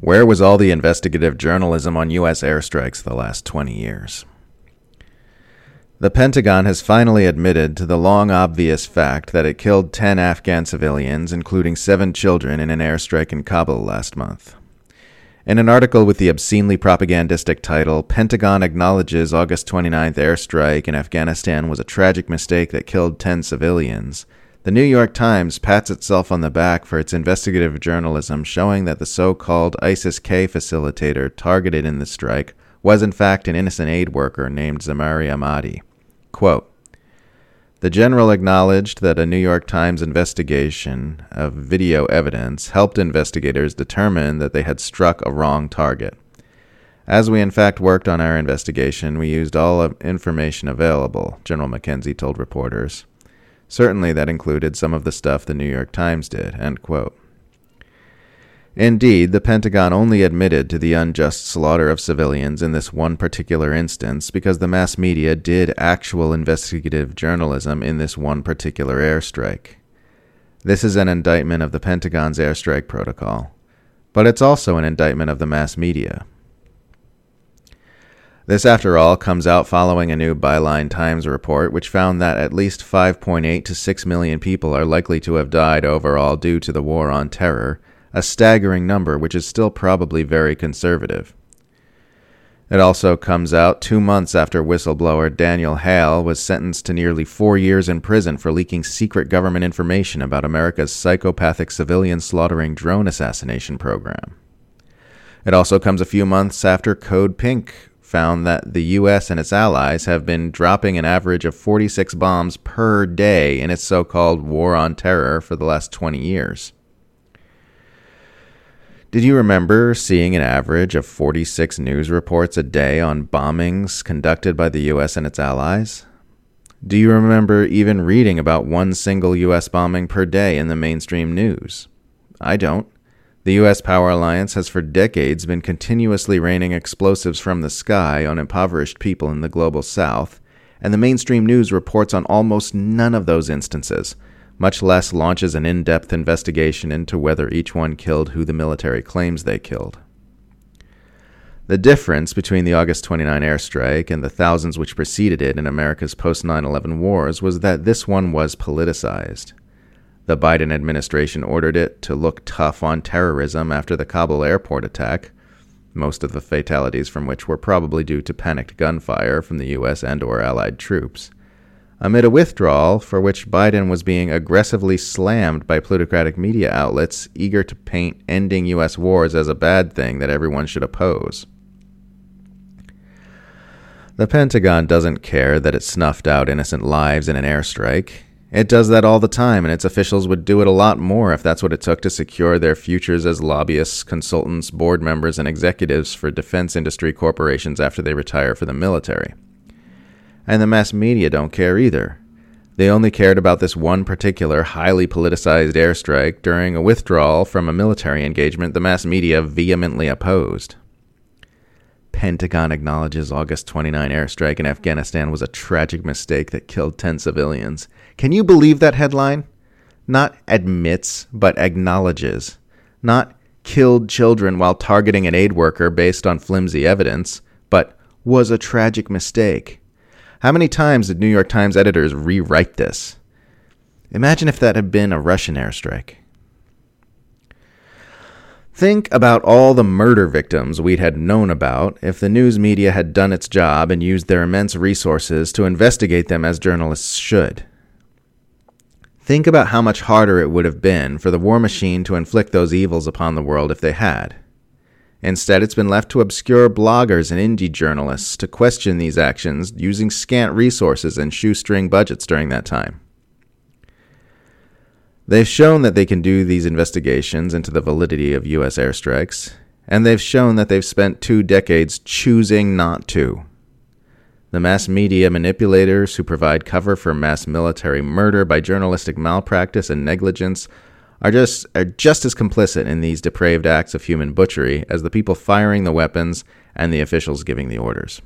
Where was all the investigative journalism on U.S. airstrikes the last 20 years? The Pentagon has finally admitted to the long obvious fact that it killed 10 Afghan civilians, including seven children, in an airstrike in Kabul last month. In an article with the obscenely propagandistic title, Pentagon acknowledges August 29th airstrike in Afghanistan was a tragic mistake that killed 10 civilians. The New York Times pats itself on the back for its investigative journalism showing that the so called ISIS K facilitator targeted in the strike was in fact an innocent aid worker named Zemari Ahmadi. Quote, the general acknowledged that a New York Times investigation of video evidence helped investigators determine that they had struck a wrong target. As we in fact worked on our investigation, we used all information available, General McKenzie told reporters. Certainly that included some of the stuff the New York Times did. Indeed, the Pentagon only admitted to the unjust slaughter of civilians in this one particular instance because the mass media did actual investigative journalism in this one particular airstrike. This is an indictment of the Pentagon's airstrike protocol, but it's also an indictment of the mass media. This, after all, comes out following a new Byline Times report, which found that at least 5.8 to 6 million people are likely to have died overall due to the war on terror a staggering number, which is still probably very conservative. It also comes out two months after whistleblower Daniel Hale was sentenced to nearly four years in prison for leaking secret government information about America's psychopathic civilian slaughtering drone assassination program. It also comes a few months after Code Pink found that the U.S. and its allies have been dropping an average of 46 bombs per day in its so called war on terror for the last 20 years. Did you remember seeing an average of 46 news reports a day on bombings conducted by the US and its allies? Do you remember even reading about one single US bombing per day in the mainstream news? I don't. The US Power Alliance has for decades been continuously raining explosives from the sky on impoverished people in the global south, and the mainstream news reports on almost none of those instances much less launches an in depth investigation into whether each one killed who the military claims they killed. The difference between the August 29 airstrike and the thousands which preceded it in America's post 9 11 wars was that this one was politicized. The Biden administration ordered it to look tough on terrorism after the Kabul airport attack, most of the fatalities from which were probably due to panicked gunfire from the US and or allied troops amid a withdrawal for which Biden was being aggressively slammed by plutocratic media outlets eager to paint ending U.S. wars as a bad thing that everyone should oppose. The Pentagon doesn't care that it snuffed out innocent lives in an airstrike. It does that all the time, and its officials would do it a lot more if that's what it took to secure their futures as lobbyists, consultants, board members, and executives for defense industry corporations after they retire for the military and the mass media don't care either. They only cared about this one particular highly politicized airstrike during a withdrawal from a military engagement the mass media vehemently opposed. Pentagon acknowledges August 29 airstrike in Afghanistan was a tragic mistake that killed 10 civilians. Can you believe that headline? Not admits, but acknowledges. Not killed children while targeting an aid worker based on flimsy evidence, but was a tragic mistake. How many times did New York Times editors rewrite this? Imagine if that had been a Russian airstrike. Think about all the murder victims we'd had known about if the news media had done its job and used their immense resources to investigate them as journalists should. Think about how much harder it would have been for the war machine to inflict those evils upon the world if they had. Instead, it's been left to obscure bloggers and indie journalists to question these actions using scant resources and shoestring budgets during that time. They've shown that they can do these investigations into the validity of U.S. airstrikes, and they've shown that they've spent two decades choosing not to. The mass media manipulators who provide cover for mass military murder by journalistic malpractice and negligence are just are just as complicit in these depraved acts of human butchery as the people firing the weapons and the officials giving the orders.